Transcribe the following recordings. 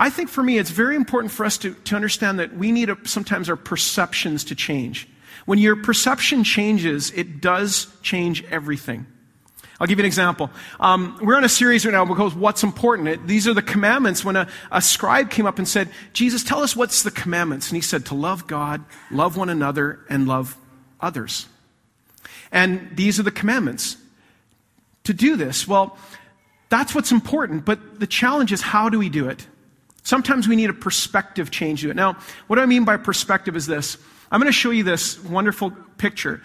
I think for me, it's very important for us to, to understand that we need a, sometimes our perceptions to change. When your perception changes, it does change everything. I'll give you an example. Um, we're on a series right now because what's important. It, these are the commandments. When a, a scribe came up and said, Jesus, tell us what's the commandments. And he said, to love God, love one another, and love others. And these are the commandments. To do this, well, that's what's important. But the challenge is how do we do it? Sometimes we need a perspective change to it. Now, what I mean by perspective is this. I'm going to show you this wonderful picture.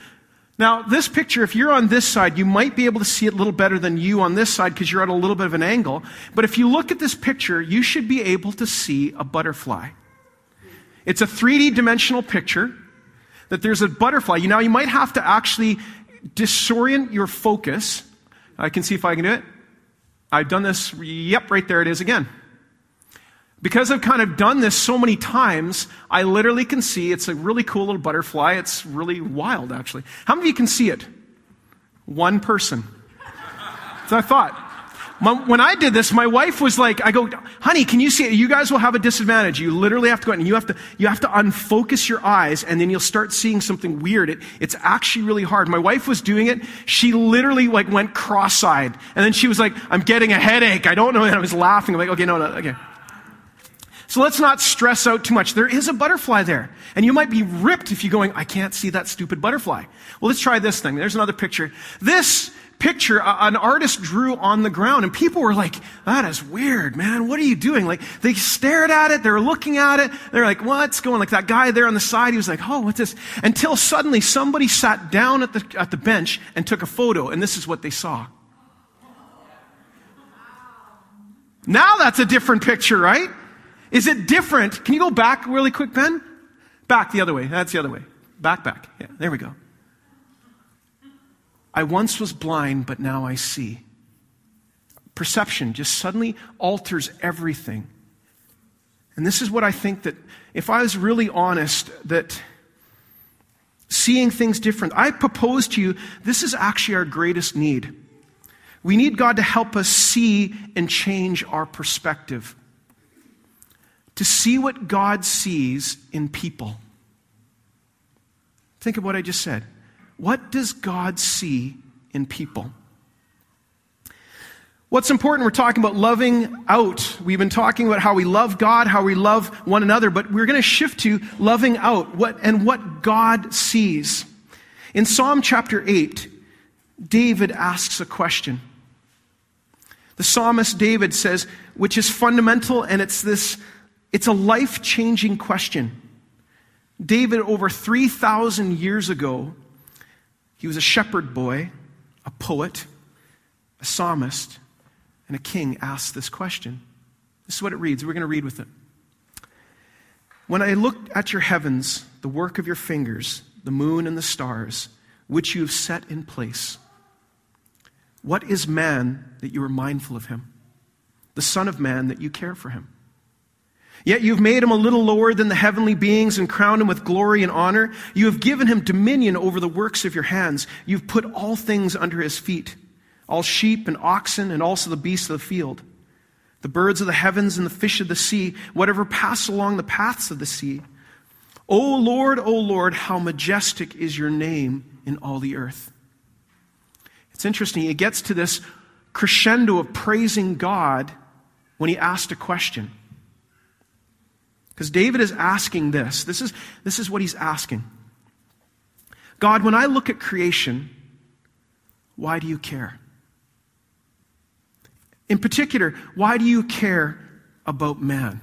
Now, this picture, if you're on this side, you might be able to see it a little better than you on this side because you're at a little bit of an angle. But if you look at this picture, you should be able to see a butterfly. It's a 3D dimensional picture that there's a butterfly. You know, you might have to actually disorient your focus. I can see if I can do it. I've done this. Yep, right there it is again. Because I've kind of done this so many times, I literally can see it's a really cool little butterfly. It's really wild, actually. How many of you can see it? One person. So I thought. When I did this, my wife was like, I go, honey, can you see it? You guys will have a disadvantage. You literally have to go out and you have to, you have to unfocus your eyes and then you'll start seeing something weird. It, it's actually really hard. My wife was doing it. She literally like went cross-eyed and then she was like, I'm getting a headache. I don't know. And I was laughing. I'm like, okay, no, no, okay. So let's not stress out too much. There is a butterfly there. And you might be ripped if you're going, I can't see that stupid butterfly. Well, let's try this thing. There's another picture. This picture an artist drew on the ground and people were like, that is weird, man. What are you doing? Like they stared at it. They're looking at it. They're like, what's going? Like that guy there on the side, he was like, oh, what's this? Until suddenly somebody sat down at the, at the bench and took a photo and this is what they saw. Now that's a different picture, right? Is it different? Can you go back really quick, Ben? Back the other way. That's the other way. Back, back. Yeah, there we go. I once was blind, but now I see. Perception just suddenly alters everything. And this is what I think that if I was really honest, that seeing things different, I propose to you this is actually our greatest need. We need God to help us see and change our perspective to see what God sees in people. Think of what I just said. What does God see in people? What's important, we're talking about loving out. We've been talking about how we love God, how we love one another, but we're going to shift to loving out what, and what God sees. In Psalm chapter 8, David asks a question. The psalmist David says, which is fundamental, and it's this it's a life changing question. David, over 3,000 years ago, he was a shepherd boy, a poet, a psalmist, and a king, asked this question. This is what it reads. We're going to read with it. When I look at your heavens, the work of your fingers, the moon and the stars, which you have set in place, what is man that you are mindful of him? The Son of Man that you care for him? Yet you've made him a little lower than the heavenly beings and crowned him with glory and honor. You have given him dominion over the works of your hands. You've put all things under his feet all sheep and oxen, and also the beasts of the field, the birds of the heavens and the fish of the sea, whatever pass along the paths of the sea. O Lord, O Lord, how majestic is your name in all the earth. It's interesting. He gets to this crescendo of praising God when he asked a question. Because David is asking this. This is, this is what he's asking God, when I look at creation, why do you care? In particular, why do you care about man?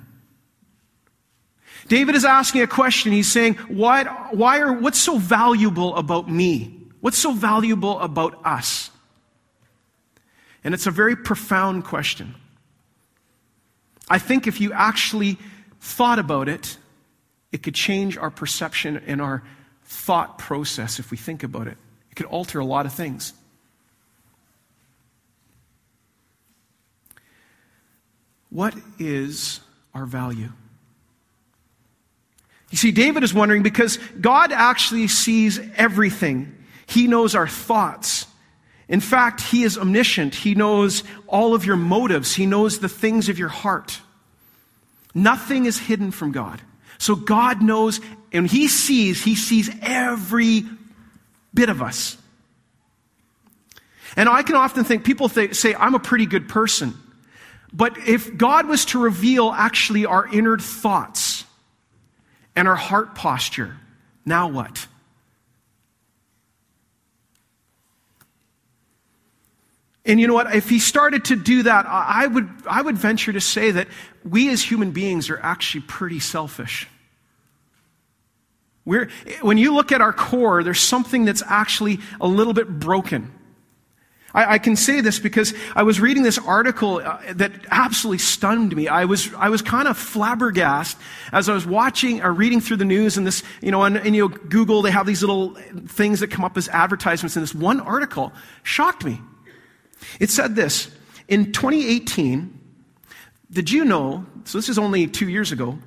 David is asking a question. He's saying, why, why are, what's so valuable about me? What's so valuable about us? And it's a very profound question. I think if you actually thought about it, it could change our perception and our thought process if we think about it. It could alter a lot of things. What is our value? You see, David is wondering because God actually sees everything. He knows our thoughts. In fact, He is omniscient. He knows all of your motives. He knows the things of your heart. Nothing is hidden from God. So God knows, and He sees, He sees every bit of us. And I can often think, people say, I'm a pretty good person. But if God was to reveal actually our inner thoughts and our heart posture, now what? And you know what? If he started to do that, I would, I would venture to say that we as human beings are actually pretty selfish. We're, when you look at our core, there's something that's actually a little bit broken. I, I can say this because I was reading this article uh, that absolutely stunned me. I was, I was kind of flabbergasted as I was watching or reading through the news and this, you know, and, and you know, Google, they have these little things that come up as advertisements, and this one article shocked me. It said this In 2018, did you know, so this is only two years ago,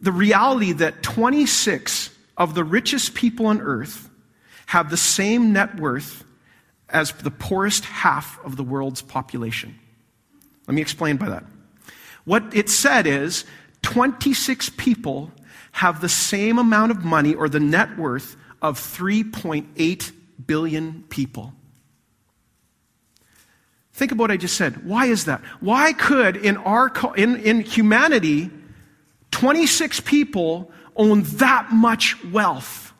the reality that 26 of the richest people on earth have the same net worth as the poorest half of the world's population. Let me explain by that. What it said is 26 people have the same amount of money or the net worth of 3.8 billion people. Think about what I just said. Why is that? Why could in our in, in humanity 26 people own that much wealth?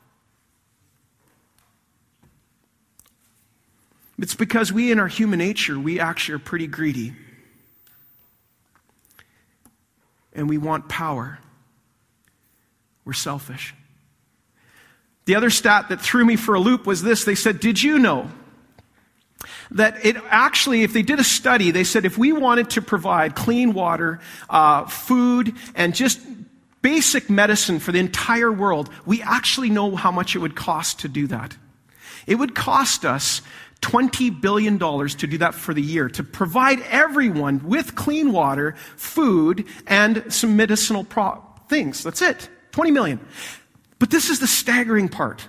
It's because we, in our human nature, we actually are pretty greedy. And we want power. We're selfish. The other stat that threw me for a loop was this they said, Did you know that it actually, if they did a study, they said if we wanted to provide clean water, uh, food, and just basic medicine for the entire world, we actually know how much it would cost to do that. It would cost us $20 billion to do that for the year, to provide everyone with clean water, food, and some medicinal pro- things. That's it. 20 million. But this is the staggering part.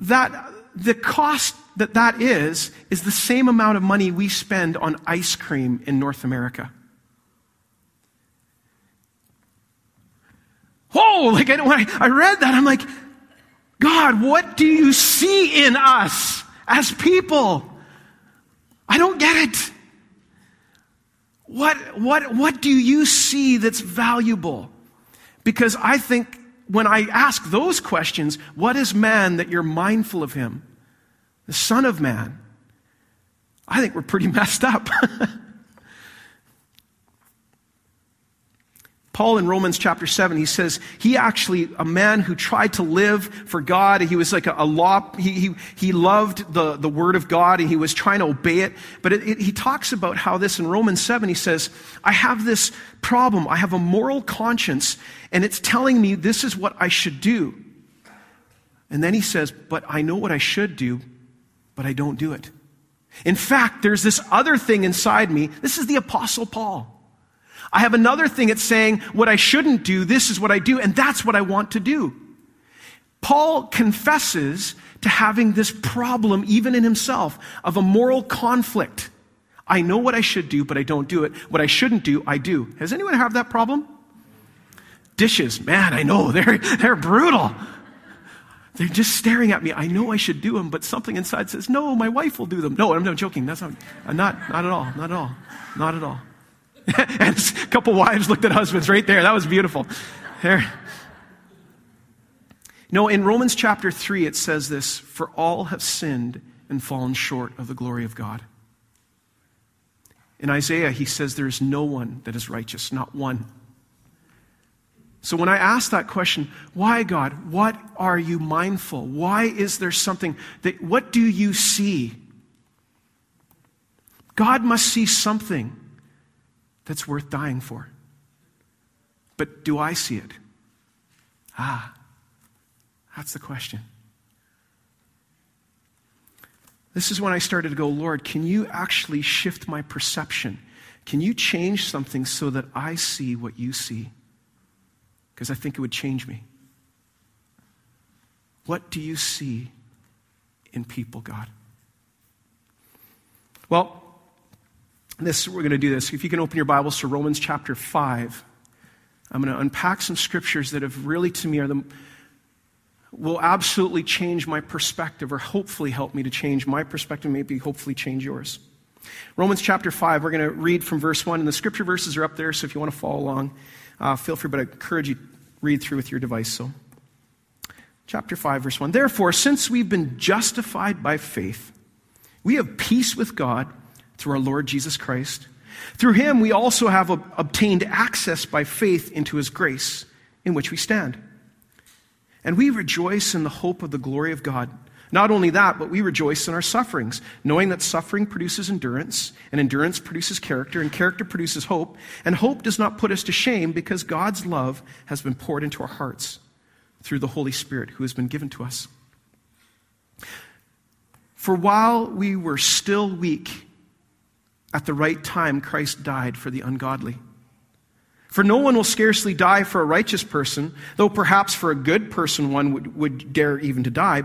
That the cost that that is, is the same amount of money we spend on ice cream in North America. Whoa, like I, when I, I read that, I'm like, God, what do you see in us? as people. I don't get it. What, what, what do you see that's valuable? Because I think when I ask those questions, what is man that you're mindful of him? The Son of Man. I think we're pretty messed up. Paul in Romans chapter 7, he says he actually, a man who tried to live for God, he was like a, a law, he, he, he, loved the, the word of God and he was trying to obey it. But it, it, he talks about how this in Romans 7, he says, I have this problem. I have a moral conscience and it's telling me this is what I should do. And then he says, but I know what I should do, but I don't do it. In fact, there's this other thing inside me. This is the apostle Paul. I have another thing it's saying what I shouldn't do, this is what I do, and that's what I want to do. Paul confesses to having this problem, even in himself, of a moral conflict. I know what I should do, but I don't do it. What I shouldn't do, I do. Has anyone have that problem? Dishes, man, I know, they're, they're brutal. They're just staring at me. I know I should do them, but something inside says, no, my wife will do them. No, I'm not joking. That's not, not, not at all. Not at all. Not at all. and a couple wives looked at husbands right there. That was beautiful. There. No, in Romans chapter 3, it says this For all have sinned and fallen short of the glory of God. In Isaiah, he says there is no one that is righteous, not one. So when I ask that question, why God? What are you mindful? Why is there something that, what do you see? God must see something that's worth dying for. But do I see it? Ah, that's the question. This is when I started to go, Lord, can you actually shift my perception? Can you change something so that I see what you see? Because I think it would change me. What do you see in people, God? Well, this we're going to do this. If you can open your Bibles to Romans chapter 5. I'm going to unpack some scriptures that have really, to me, are the will absolutely change my perspective or hopefully help me to change my perspective, maybe hopefully change yours. Romans chapter 5, we're going to read from verse 1, and the scripture verses are up there, so if you want to follow along, uh, feel free, but I encourage you read through with your device. So, chapter 5, verse 1. Therefore, since we've been justified by faith, we have peace with God through our Lord Jesus Christ. Through him, we also have obtained access by faith into his grace, in which we stand. And we rejoice in the hope of the glory of God. Not only that, but we rejoice in our sufferings, knowing that suffering produces endurance, and endurance produces character, and character produces hope. And hope does not put us to shame because God's love has been poured into our hearts through the Holy Spirit who has been given to us. For while we were still weak, at the right time, Christ died for the ungodly. For no one will scarcely die for a righteous person, though perhaps for a good person one would, would dare even to die.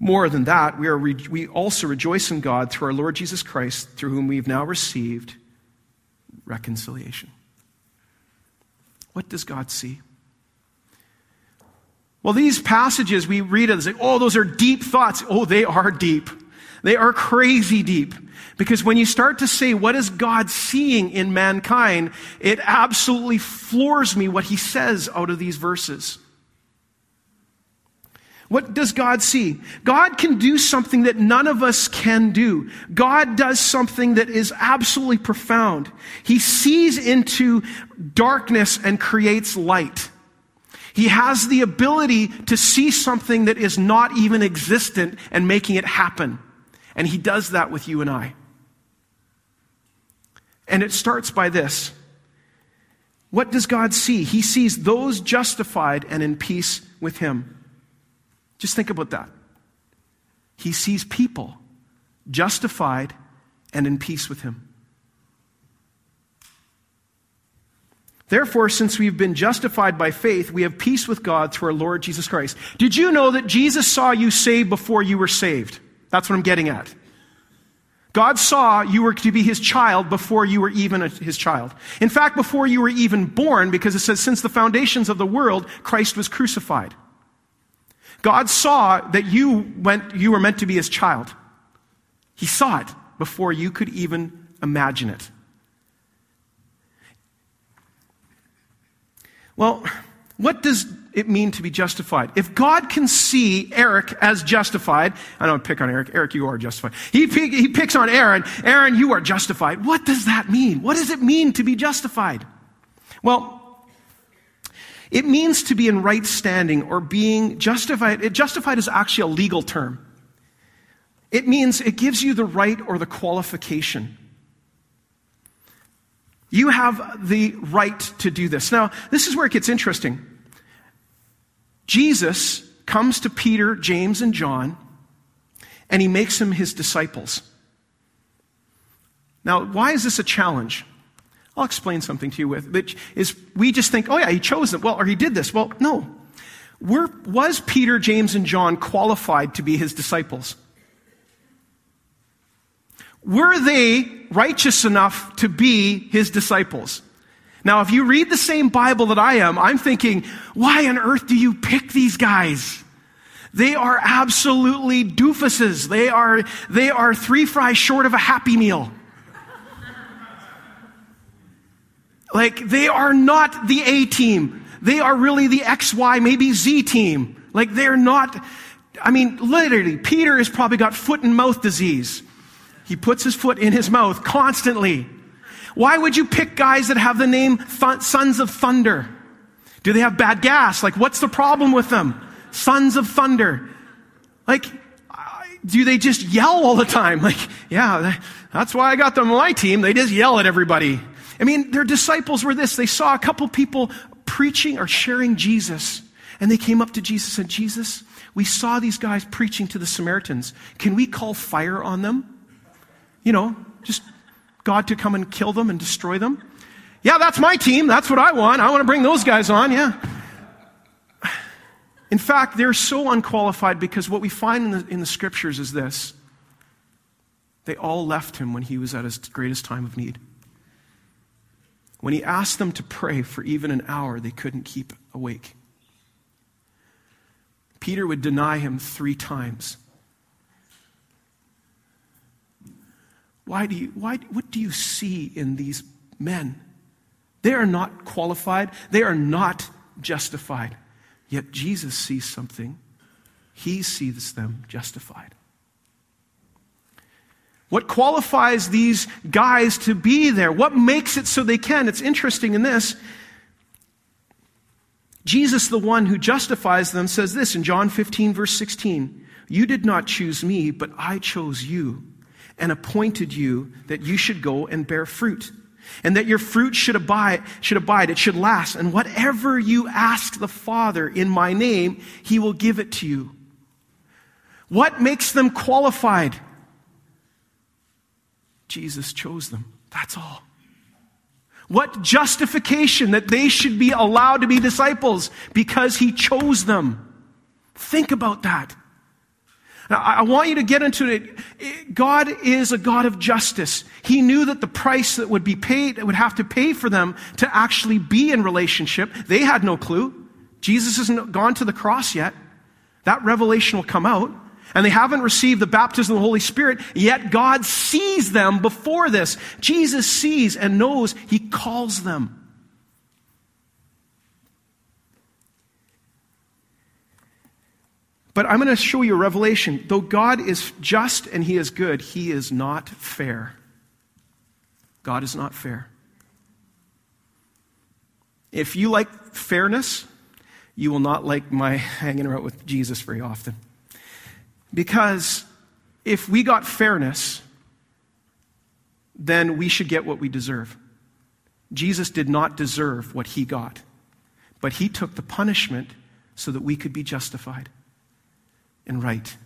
More than that, we, are re- we also rejoice in God through our Lord Jesus Christ, through whom we've now received reconciliation. What does God see? Well, these passages we read and say, oh, those are deep thoughts. Oh, they are deep. They are crazy deep. Because when you start to say, what is God seeing in mankind? It absolutely floors me what he says out of these verses. What does God see? God can do something that none of us can do. God does something that is absolutely profound. He sees into darkness and creates light. He has the ability to see something that is not even existent and making it happen. And he does that with you and I. And it starts by this. What does God see? He sees those justified and in peace with Him. Just think about that. He sees people justified and in peace with Him. Therefore, since we've been justified by faith, we have peace with God through our Lord Jesus Christ. Did you know that Jesus saw you saved before you were saved? That's what I'm getting at. God saw you were to be his child before you were even his child. In fact, before you were even born, because it says, since the foundations of the world, Christ was crucified. God saw that you went, you were meant to be his child. He saw it before you could even imagine it. Well, what does it mean to be justified? If God can see Eric as justified, I don't pick on Eric. Eric, you are justified. He, he picks on Aaron. Aaron, you are justified. What does that mean? What does it mean to be justified? Well, it means to be in right standing or being justified. It, justified is actually a legal term. It means it gives you the right or the qualification. You have the right to do this. Now, this is where it gets interesting. Jesus comes to Peter, James, and John, and he makes them his disciples. Now, why is this a challenge? I'll explain something to you with, which is we just think, oh yeah, he chose them. Well, or he did this. Well, no. Were, was Peter, James, and John qualified to be his disciples? Were they righteous enough to be his disciples? Now, if you read the same Bible that I am, I'm thinking, why on earth do you pick these guys? They are absolutely doofuses. They are, they are three fries short of a happy meal. Like, they are not the A team. They are really the X, Y, maybe Z team. Like, they're not, I mean, literally, Peter has probably got foot and mouth disease. He puts his foot in his mouth constantly. Why would you pick guys that have the name th- Sons of Thunder? Do they have bad gas? Like, what's the problem with them? Sons of Thunder. Like, do they just yell all the time? Like, yeah, that's why I got them on my team. They just yell at everybody. I mean, their disciples were this. They saw a couple people preaching or sharing Jesus. And they came up to Jesus and said, Jesus, We saw these guys preaching to the Samaritans. Can we call fire on them? You know, just God to come and kill them and destroy them? Yeah, that's my team. That's what I want. I want to bring those guys on, yeah. In fact, they're so unqualified because what we find in the, in the scriptures is this they all left him when he was at his greatest time of need. When he asked them to pray for even an hour, they couldn't keep awake. Peter would deny him three times. Why do you, why, what do you see in these men? They are not qualified, they are not justified. Yet Jesus sees something, he sees them justified. What qualifies these guys to be there? What makes it so they can? It's interesting in this. Jesus, the one who justifies them, says this in John 15, verse 16 You did not choose me, but I chose you and appointed you that you should go and bear fruit and that your fruit should abide, should abide, it should last. And whatever you ask the Father in my name, he will give it to you. What makes them qualified? Jesus chose them. That's all. What justification that they should be allowed to be disciples because he chose them. Think about that. Now, I want you to get into it. God is a God of justice. He knew that the price that would be paid, that would have to pay for them to actually be in relationship, they had no clue. Jesus hasn't gone to the cross yet. That revelation will come out. And they haven't received the baptism of the Holy Spirit, yet God sees them before this. Jesus sees and knows, He calls them. But I'm going to show you a revelation. Though God is just and He is good, He is not fair. God is not fair. If you like fairness, you will not like my hanging out with Jesus very often. Because if we got fairness, then we should get what we deserve. Jesus did not deserve what he got, but he took the punishment so that we could be justified and right.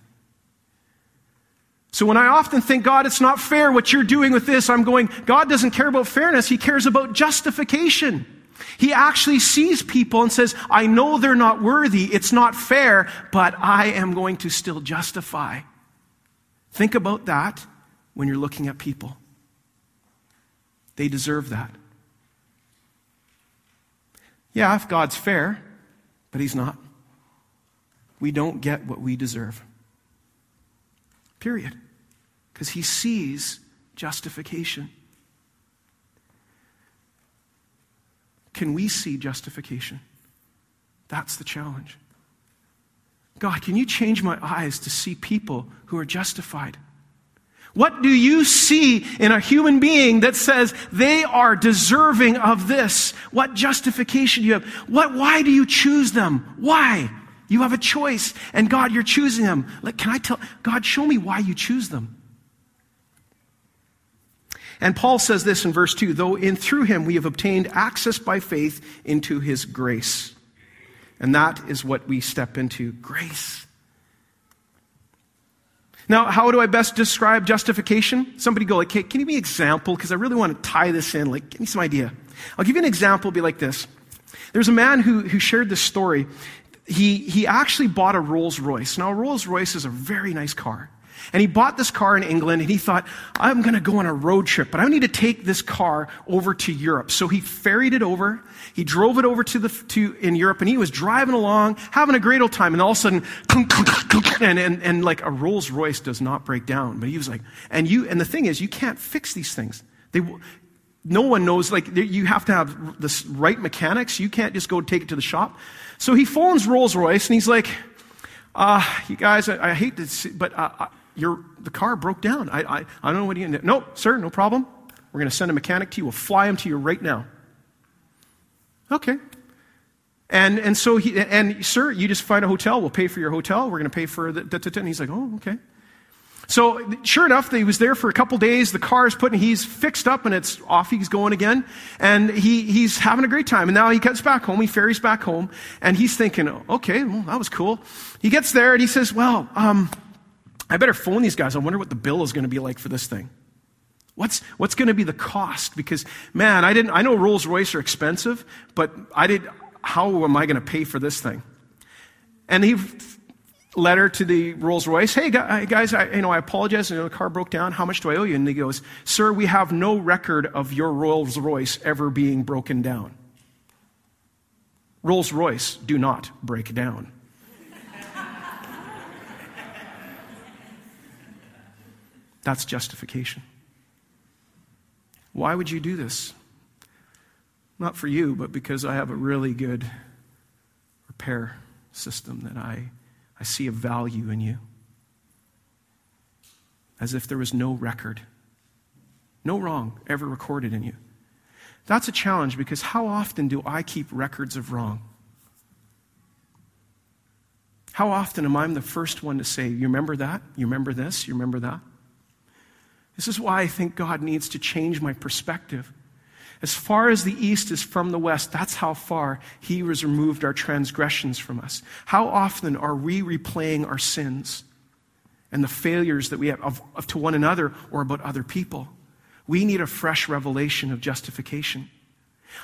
So when I often think, God, it's not fair what you're doing with this, I'm going, God doesn't care about fairness. He cares about justification. He actually sees people and says, I know they're not worthy. It's not fair, but I am going to still justify. Think about that when you're looking at people. They deserve that. Yeah, if God's fair, but He's not we don't get what we deserve. Period. Because he sees justification. Can we see justification? That's the challenge. God, can you change my eyes to see people who are justified? What do you see in a human being that says they are deserving of this? What justification do you have? What, why do you choose them? Why? You have a choice, and God, you're choosing them. Like, can I tell God, show me why you choose them? And Paul says this in verse 2 though in through him we have obtained access by faith into his grace. And that is what we step into grace. Now, how do I best describe justification? Somebody go like, hey, can you give me an example? Because I really want to tie this in. Like, give me some idea. I'll give you an example, be like this. There's a man who, who shared this story he, he actually bought a Rolls Royce. Now, a Rolls Royce is a very nice car. And he bought this car in England and he thought, I'm going to go on a road trip, but I need to take this car over to Europe. So he ferried it over. He drove it over to the, to, in Europe and he was driving along, having a great old time. And all of a sudden, and, and, and like a Rolls Royce does not break down. But he was like, and you, and the thing is, you can't fix these things. They, no one knows, like, you have to have the right mechanics. You can't just go take it to the shop. So he phones Rolls Royce and he's like, uh, you guys, I, I hate to see, but uh, your, the car broke down. I, I, I don't know what can No, sir, no problem. We're going to send a mechanic to you. We'll fly him to you right now. Okay. And, and so he, and sir, you just find a hotel. We'll pay for your hotel. We're going to pay for the, da, da. and he's like, oh, okay. So sure enough, he was there for a couple days. The car is put, and he's fixed up, and it's off. He's going again, and he he's having a great time. And now he gets back home. He ferries back home, and he's thinking, okay, well, that was cool. He gets there, and he says, well, um, I better phone these guys. I wonder what the bill is going to be like for this thing. What's, what's going to be the cost? Because, man, I didn't, I know Rolls Royce are expensive, but I did, how am I going to pay for this thing? And he letter to the Rolls Royce, hey guys, I, you know, I apologize, you know, the car broke down. How much do I owe you? And he goes, sir, we have no record of your Rolls Royce ever being broken down. Rolls Royce do not break down. That's justification. Why would you do this? Not for you, but because I have a really good repair system that I, I see a value in you. As if there was no record, no wrong ever recorded in you. That's a challenge because how often do I keep records of wrong? How often am I the first one to say, You remember that? You remember this? You remember that? This is why I think God needs to change my perspective. As far as the east is from the west, that's how far He has removed our transgressions from us. How often are we replaying our sins and the failures that we have of, of to one another or about other people? We need a fresh revelation of justification.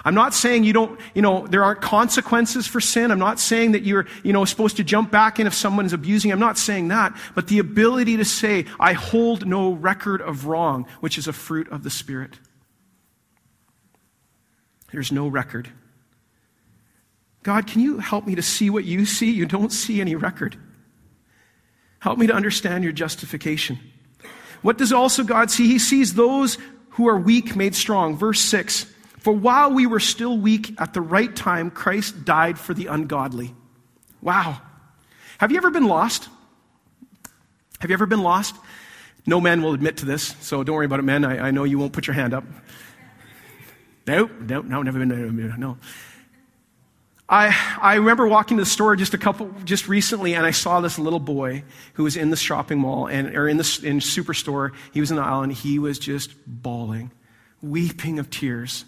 I'm not saying you don't, you know, there aren't consequences for sin. I'm not saying that you're, you know, supposed to jump back in if someone's abusing. I'm not saying that. But the ability to say, I hold no record of wrong, which is a fruit of the Spirit. There's no record. God, can you help me to see what you see? You don't see any record. Help me to understand your justification. What does also God see? He sees those who are weak made strong. Verse 6. For while we were still weak, at the right time, Christ died for the ungodly. Wow. Have you ever been lost? Have you ever been lost? No man will admit to this, so don't worry about it, men. I, I know you won't put your hand up. No, no, no, never been, no. I, I remember walking to the store just a couple, just recently, and I saw this little boy who was in the shopping mall and, or in the in superstore. He was in the aisle and he was just bawling, weeping of tears.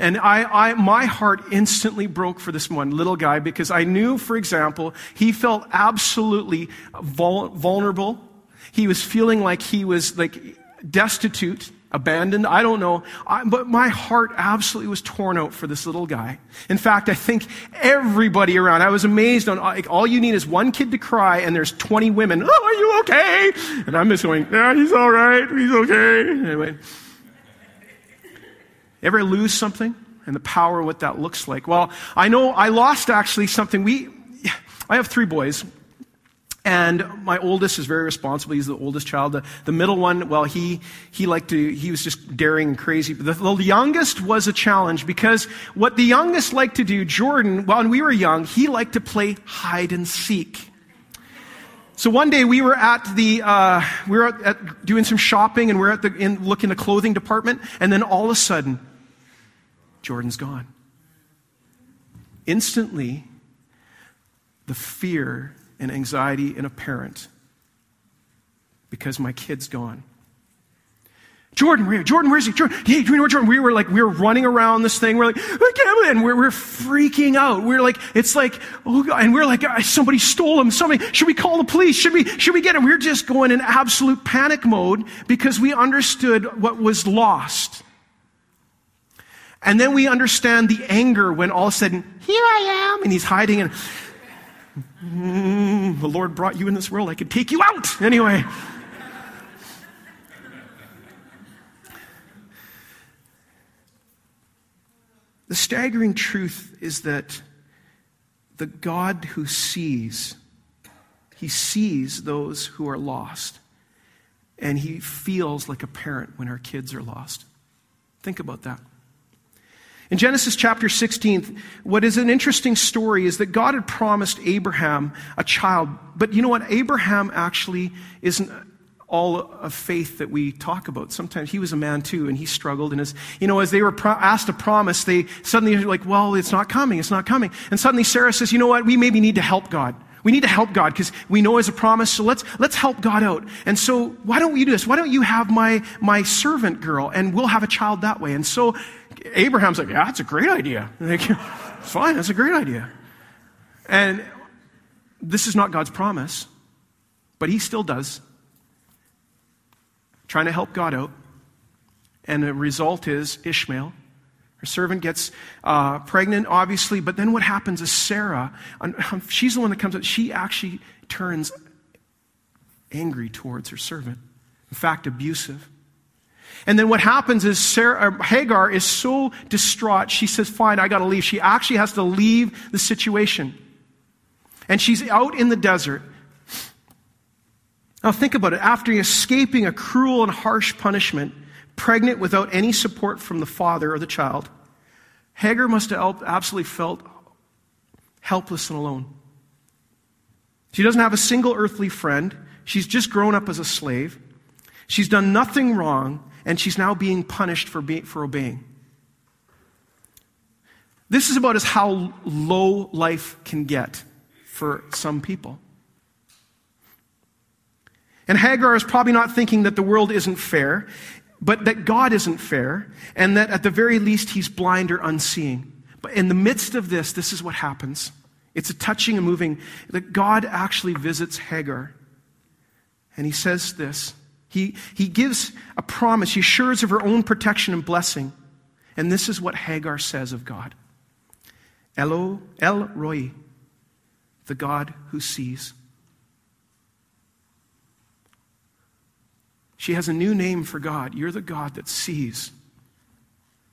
And I, I, my heart instantly broke for this one little guy because I knew, for example, he felt absolutely vul- vulnerable. He was feeling like he was like destitute, abandoned. I don't know. I, but my heart absolutely was torn out for this little guy. In fact, I think everybody around, I was amazed on, like, all you need is one kid to cry and there's 20 women. Oh, are you okay? And I'm just going, yeah, he's all right. He's okay. Anyway. Ever lose something and the power of what that looks like? Well, I know I lost actually something. We, I have three boys. And my oldest is very responsible. He's the oldest child. The, the middle one, well, he, he liked to, he was just daring and crazy. But the, the youngest was a challenge because what the youngest liked to do, Jordan, when we were young, he liked to play hide and seek. So one day we were at the, uh, we were at, at doing some shopping and we we're at the, in, looking the clothing department. And then all of a sudden, Jordan's gone. Instantly, the fear and anxiety in a parent because my kid's gone. Jordan, where? Jordan, where's he? Jordan, hey, do you know where Jordan? We were like, we were running around this thing. We're like, can't believe And we're, we're freaking out. We're like, it's like, oh God. And we're like, somebody stole him. Somebody, should we call the police? Should we, should we get him? We're just going in absolute panic mode because we understood what was lost. And then we understand the anger when all of a sudden, here I am, and he's hiding and, mm, the Lord brought you in this world. I could take you out. Anyway. the staggering truth is that the God who sees, he sees those who are lost. And he feels like a parent when our kids are lost. Think about that. In Genesis chapter 16, what is an interesting story is that God had promised Abraham a child. But you know what? Abraham actually isn't all of faith that we talk about. Sometimes he was a man too, and he struggled. And as you know, as they were pro- asked a promise, they suddenly are like, "Well, it's not coming. It's not coming." And suddenly Sarah says, "You know what? We maybe need to help God. We need to help God because we know as a promise, so let's, let's help God out. And so why don't you do this? Why don't you have my, my servant girl and we'll have a child that way? And so Abraham's like, yeah, that's a great idea. Like, Fine, that's a great idea. And this is not God's promise, but he still does. Trying to help God out. And the result is Ishmael. Her servant gets uh, pregnant, obviously, but then what happens is Sarah, she's the one that comes up, she actually turns angry towards her servant. In fact, abusive. And then what happens is Sarah, uh, Hagar is so distraught, she says, Fine, I got to leave. She actually has to leave the situation. And she's out in the desert. Now, think about it. After escaping a cruel and harsh punishment, pregnant without any support from the father or the child, Hagar must have absolutely felt helpless and alone. She doesn't have a single earthly friend. She's just grown up as a slave. She's done nothing wrong, and she's now being punished for, be, for obeying. This is about as how low life can get for some people. And Hagar is probably not thinking that the world isn't fair, but that God isn't fair, and that at the very least he's blind or unseeing. But in the midst of this, this is what happens. It's a touching and moving that God actually visits Hagar. And he says this. He, he gives a promise. He assures of her own protection and blessing. And this is what Hagar says of God Elo, El Roi, the God who sees. She has a new name for God. You're the God that sees.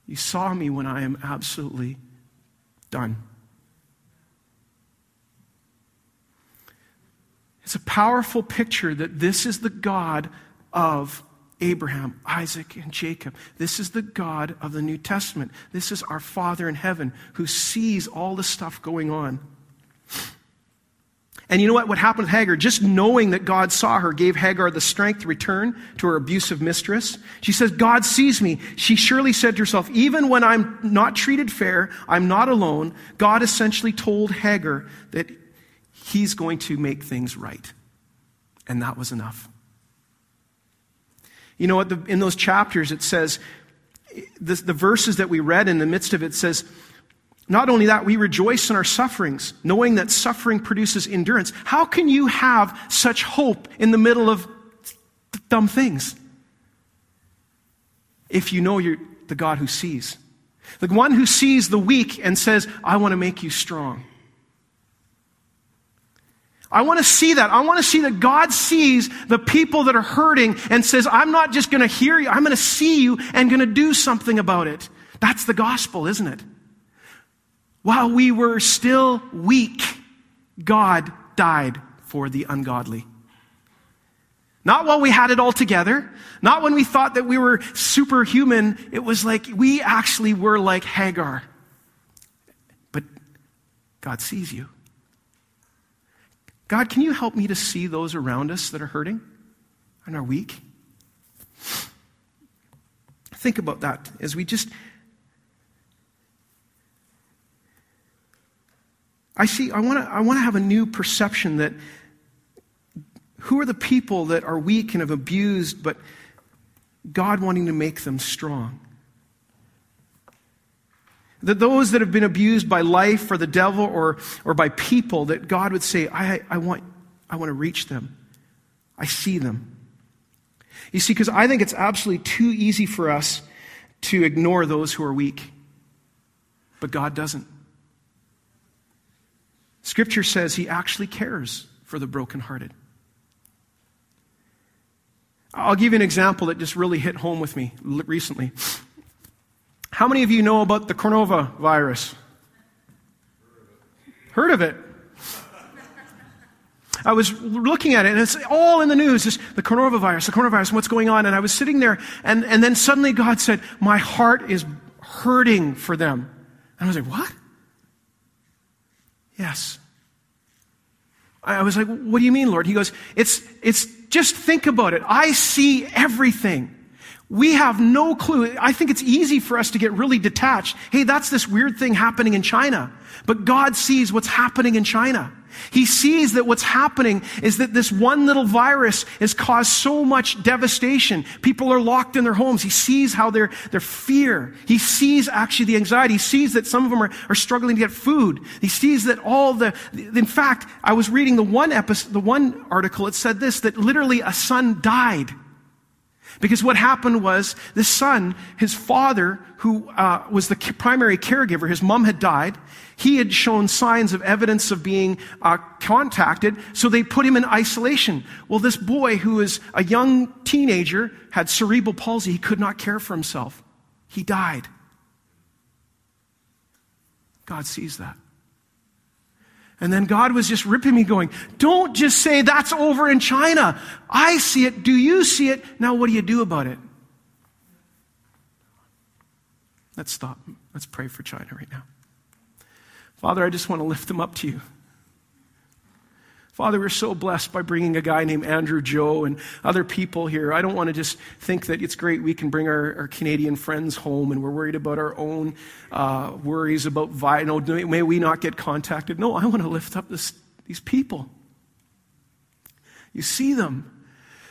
You saw me when I am absolutely done. It's a powerful picture that this is the God of Abraham, Isaac, and Jacob. This is the God of the New Testament. This is our Father in heaven who sees all the stuff going on. And you know what? What happened with Hagar? Just knowing that God saw her gave Hagar the strength to return to her abusive mistress. She says, God sees me. She surely said to herself, even when I'm not treated fair, I'm not alone. God essentially told Hagar that he's going to make things right. And that was enough. You know what? In those chapters, it says, the, the verses that we read in the midst of it says, not only that, we rejoice in our sufferings, knowing that suffering produces endurance. How can you have such hope in the middle of dumb things? If you know you're the God who sees. The one who sees the weak and says, I want to make you strong. I want to see that. I want to see that God sees the people that are hurting and says, I'm not just going to hear you, I'm going to see you and going to do something about it. That's the gospel, isn't it? While we were still weak, God died for the ungodly. Not while we had it all together, not when we thought that we were superhuman. It was like we actually were like Hagar. But God sees you. God, can you help me to see those around us that are hurting and are weak? Think about that as we just I see, I want to I wanna have a new perception that who are the people that are weak and have abused, but God wanting to make them strong? That those that have been abused by life or the devil or, or by people, that God would say, I, I, want, I want to reach them. I see them. You see, because I think it's absolutely too easy for us to ignore those who are weak. But God doesn't. Scripture says he actually cares for the brokenhearted. I'll give you an example that just really hit home with me recently. How many of you know about the coronavirus? Heard of it? I was looking at it, and it's all in the news. The coronavirus, the coronavirus, what's going on. And I was sitting there, and, and then suddenly God said, My heart is hurting for them. And I was like, What? Yes. I was like, what do you mean, Lord? He goes, it's, it's just think about it. I see everything. We have no clue. I think it's easy for us to get really detached. Hey, that's this weird thing happening in China. But God sees what's happening in China. He sees that what's happening is that this one little virus has caused so much devastation. People are locked in their homes. He sees how their, their fear. He sees actually the anxiety. He sees that some of them are, are struggling to get food. He sees that all the, in fact, I was reading the one episode, the one article, it said this, that literally a son died. Because what happened was this son, his father, who uh, was the primary caregiver, his mom had died. He had shown signs of evidence of being uh, contacted, so they put him in isolation. Well, this boy, who is a young teenager, had cerebral palsy. He could not care for himself. He died. God sees that. And then God was just ripping me, going, Don't just say that's over in China. I see it. Do you see it? Now, what do you do about it? Let's stop. Let's pray for China right now. Father, I just want to lift them up to you. Father, we're so blessed by bringing a guy named Andrew Joe and other people here. I don't want to just think that it's great we can bring our, our Canadian friends home and we're worried about our own uh, worries about, vi- no, may we not get contacted. No, I want to lift up this, these people. You see them.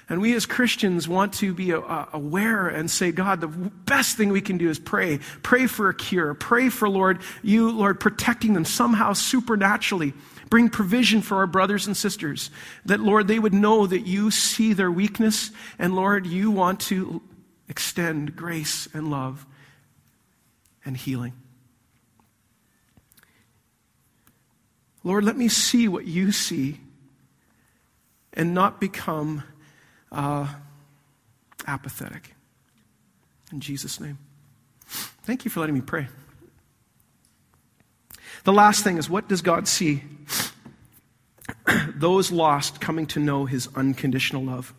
And we as Christians want to be uh, aware and say, God, the best thing we can do is pray. Pray for a cure. Pray for, Lord, you, Lord, protecting them somehow supernaturally. Bring provision for our brothers and sisters. That, Lord, they would know that you see their weakness. And, Lord, you want to extend grace and love and healing. Lord, let me see what you see and not become uh, apathetic. In Jesus' name. Thank you for letting me pray. The last thing is what does God see? Those lost coming to know his unconditional love.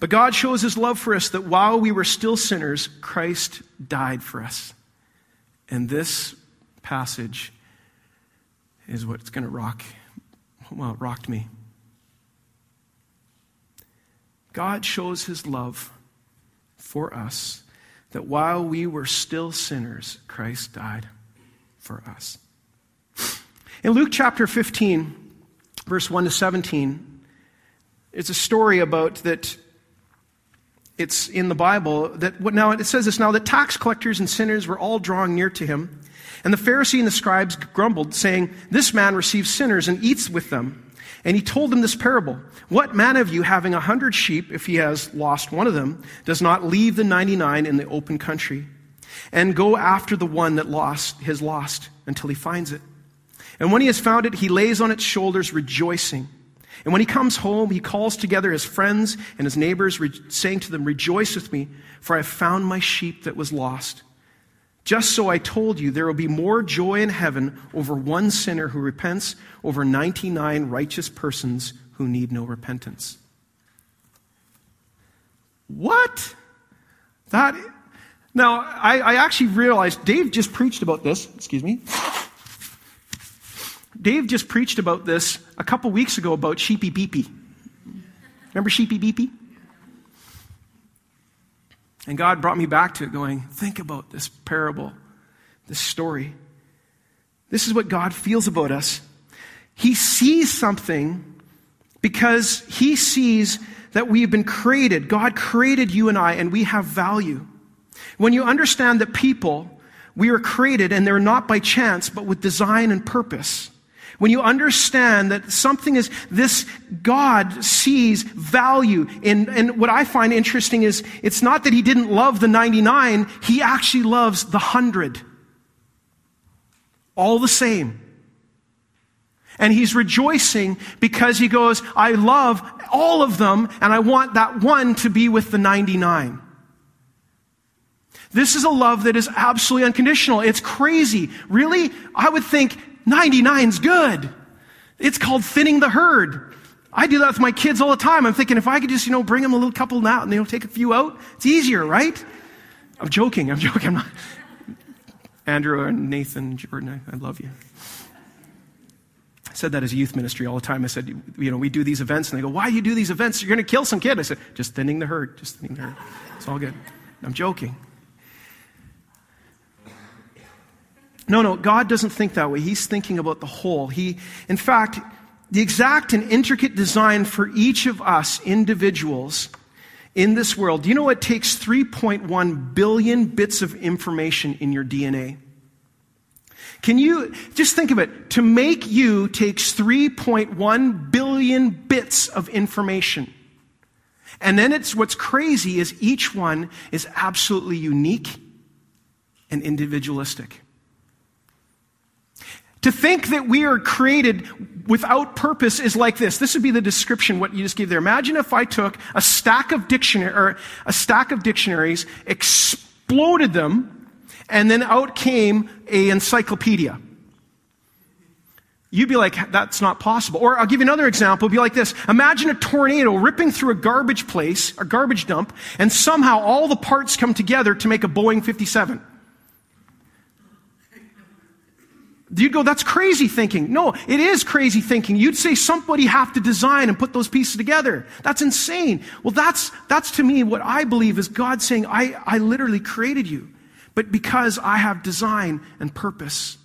But God shows his love for us that while we were still sinners, Christ died for us. And this passage is what's going to rock, well, it rocked me. God shows his love for us that while we were still sinners, Christ died for us. In Luke chapter 15, verse 1 to 17, it's a story about that it's in the Bible that what now it says this now that tax collectors and sinners were all drawing near to him. And the Pharisee and the scribes grumbled, saying, This man receives sinners and eats with them. And he told them this parable What man of you, having a hundred sheep, if he has lost one of them, does not leave the 99 in the open country and go after the one that lost, has lost until he finds it? And when he has found it, he lays on its shoulders, rejoicing. And when he comes home, he calls together his friends and his neighbors, saying to them, Rejoice with me, for I have found my sheep that was lost. Just so I told you, there will be more joy in heaven over one sinner who repents over 99 righteous persons who need no repentance. What? That. Now, I, I actually realized Dave just preached about this. Excuse me. Dave just preached about this a couple weeks ago about Sheepy Beepy. Remember Sheepy Beepy? And God brought me back to it, going, think about this parable, this story. This is what God feels about us. He sees something because He sees that we have been created. God created you and I, and we have value. When you understand that people, we are created, and they're not by chance, but with design and purpose. When you understand that something is, this God sees value in, and what I find interesting is, it's not that He didn't love the 99, He actually loves the 100. All the same. And He's rejoicing because He goes, I love all of them, and I want that one to be with the 99. This is a love that is absolutely unconditional. It's crazy. Really? I would think 99's good. It's called thinning the herd. I do that with my kids all the time. I'm thinking if I could just, you know, bring them a little couple out and they'll take a few out, it's easier, right? I'm joking. I'm joking. I'm not. Andrew and Nathan, Jordan, I, I love you. I said that as youth ministry all the time. I said, you know, we do these events and they go, why do you do these events? You're going to kill some kid. I said, just thinning the herd, just thinning the herd. It's all good. I'm joking. No, no, God doesn't think that way. He's thinking about the whole. He, in fact, the exact and intricate design for each of us individuals in this world. Do you know it takes 3.1 billion bits of information in your DNA? Can you just think of it? To make you takes 3.1 billion bits of information. And then it's what's crazy is each one is absolutely unique and individualistic. To think that we are created without purpose is like this. This would be the description what you just gave there. Imagine if I took a stack of dictionary or a stack of dictionaries, exploded them, and then out came a encyclopedia. You'd be like, that's not possible. Or I'll give you another example. It'd be like this. Imagine a tornado ripping through a garbage place, a garbage dump, and somehow all the parts come together to make a Boeing 57. You'd go, that's crazy thinking. No, it is crazy thinking. You'd say somebody have to design and put those pieces together. That's insane. Well, that's, that's to me what I believe is God saying, I, I literally created you. But because I have design and purpose.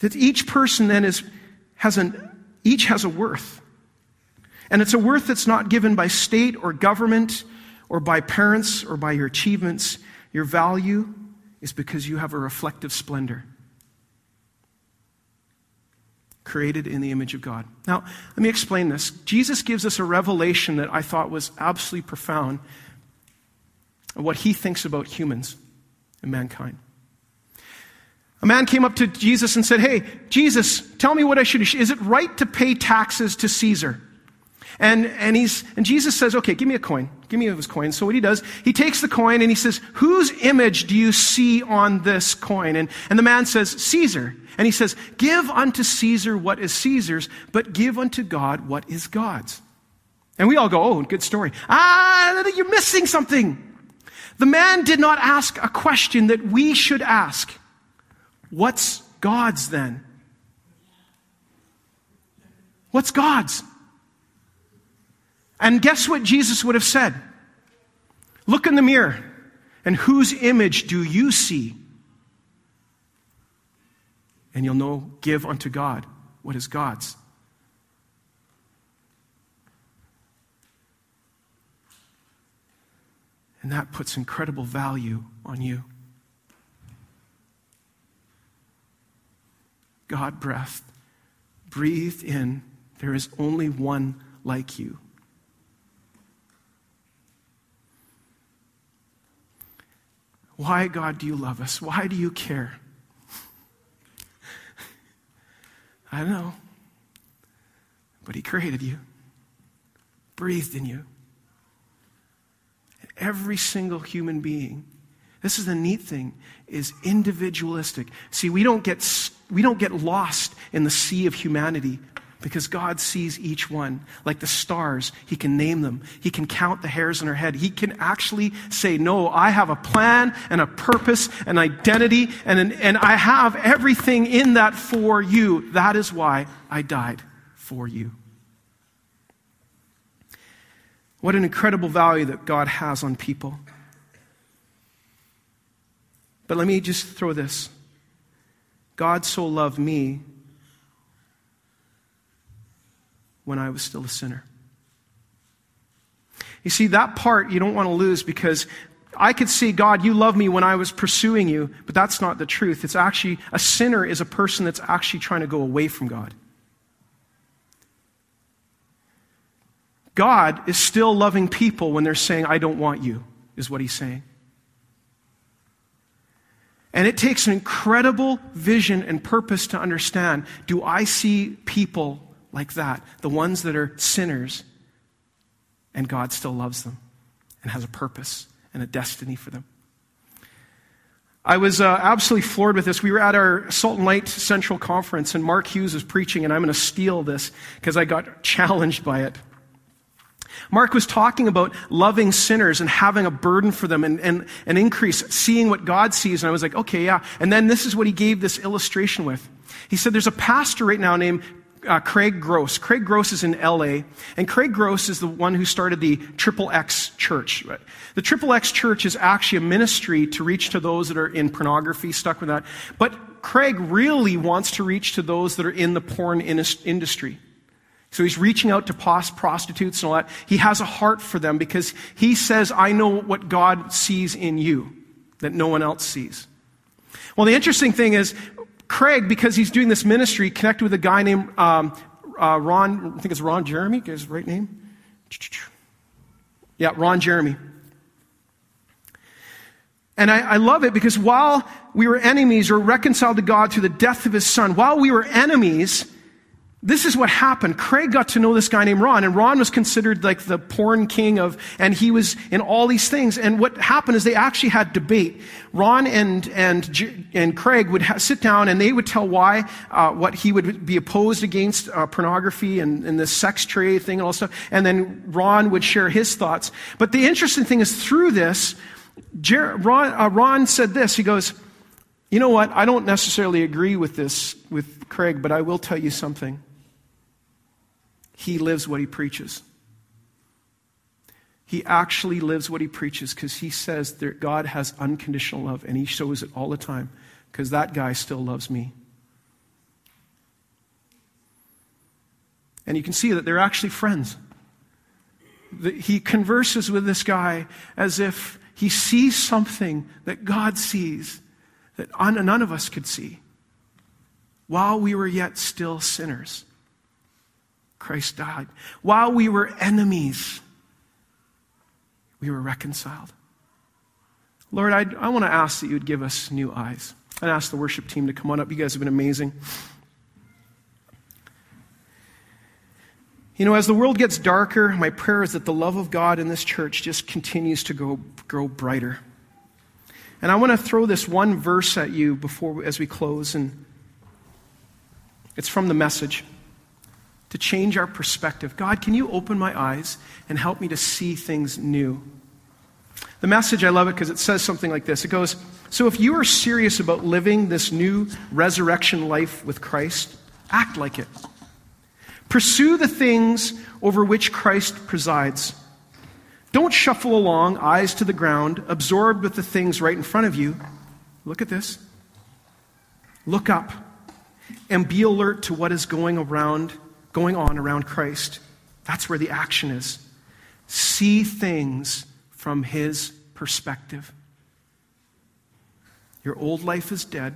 That each person then is, has an, each has a worth. And it's a worth that's not given by state or government or by parents or by your achievements. Your value is because you have a reflective splendor. Created in the image of God. Now, let me explain this. Jesus gives us a revelation that I thought was absolutely profound of what he thinks about humans and mankind. A man came up to Jesus and said, Hey, Jesus, tell me what I should do. Is it right to pay taxes to Caesar? And, and, he's, and Jesus says, okay, give me a coin. Give me his coin. So what he does, he takes the coin and he says, whose image do you see on this coin? And, and the man says, Caesar. And he says, give unto Caesar what is Caesar's, but give unto God what is God's. And we all go, oh, good story. Ah, you're missing something. The man did not ask a question that we should ask. What's God's then? What's God's? And guess what Jesus would have said? Look in the mirror, and whose image do you see? And you'll know, give unto God what is God's. And that puts incredible value on you. God breathed, breathed in, there is only one like you. Why, God, do you love us? Why do you care? I don't know. But He created you, breathed in you. And every single human being, this is the neat thing, is individualistic. See, we don't get, we don't get lost in the sea of humanity because God sees each one like the stars. He can name them. He can count the hairs on her head. He can actually say, No, I have a plan and a purpose and identity, and, an, and I have everything in that for you. That is why I died for you. What an incredible value that God has on people. But let me just throw this God so loved me when I was still a sinner. You see, that part you don't want to lose because I could see, God, you love me when I was pursuing you, but that's not the truth. It's actually, a sinner is a person that's actually trying to go away from God. God is still loving people when they're saying, I don't want you, is what he's saying. And it takes an incredible vision and purpose to understand do I see people like that, the ones that are sinners, and God still loves them and has a purpose and a destiny for them. I was uh, absolutely floored with this. We were at our Salt and Light Central Conference, and Mark Hughes was preaching, and I'm going to steal this because I got challenged by it. Mark was talking about loving sinners and having a burden for them and, and an increase, seeing what God sees. And I was like, okay, yeah. And then this is what he gave this illustration with. He said, there's a pastor right now named uh, Craig Gross. Craig Gross is in LA, and Craig Gross is the one who started the Triple X Church. The Triple X Church is actually a ministry to reach to those that are in pornography, stuck with that. But Craig really wants to reach to those that are in the porn industry. So he's reaching out to prostitutes and all that. He has a heart for them because he says, I know what God sees in you that no one else sees. Well, the interesting thing is, Craig, because he's doing this ministry, connected with a guy named um, uh, Ron, I think it's Ron Jeremy, his right name? Yeah, Ron Jeremy. And I, I, love it because while we were enemies or reconciled to God through the death of his son, while we were enemies, this is what happened. Craig got to know this guy named Ron, and Ron was considered like the porn king of, and he was in all these things. And what happened is they actually had debate. Ron and and and Craig would ha- sit down, and they would tell why uh, what he would be opposed against uh, pornography and, and the sex trade thing and all stuff. And then Ron would share his thoughts. But the interesting thing is through this, Jer- Ron, uh, Ron said this. He goes, "You know what? I don't necessarily agree with this with Craig, but I will tell you something." He lives what he preaches. He actually lives what he preaches because he says that God has unconditional love and he shows it all the time because that guy still loves me. And you can see that they're actually friends. He converses with this guy as if he sees something that God sees that none of us could see while we were yet still sinners. Christ died. While we were enemies, we were reconciled. Lord, I, I want to ask that you would give us new eyes. I'd ask the worship team to come on up. You guys have been amazing. You know, as the world gets darker, my prayer is that the love of God in this church just continues to go, grow brighter. And I want to throw this one verse at you before as we close, and it's from the message to change our perspective. God, can you open my eyes and help me to see things new? The message, I love it because it says something like this. It goes, So if you are serious about living this new resurrection life with Christ, act like it. Pursue the things over which Christ presides. Don't shuffle along, eyes to the ground, absorbed with the things right in front of you. Look at this. Look up and be alert to what is going around going on around Christ. That's where the action is. See things from his perspective. Your old life is dead.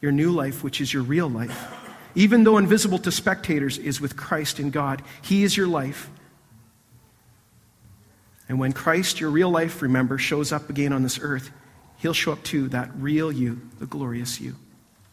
Your new life, which is your real life, even though invisible to spectators, is with Christ in God. He is your life. And when Christ, your real life, remember, shows up again on this earth, he'll show up too, that real you, the glorious you.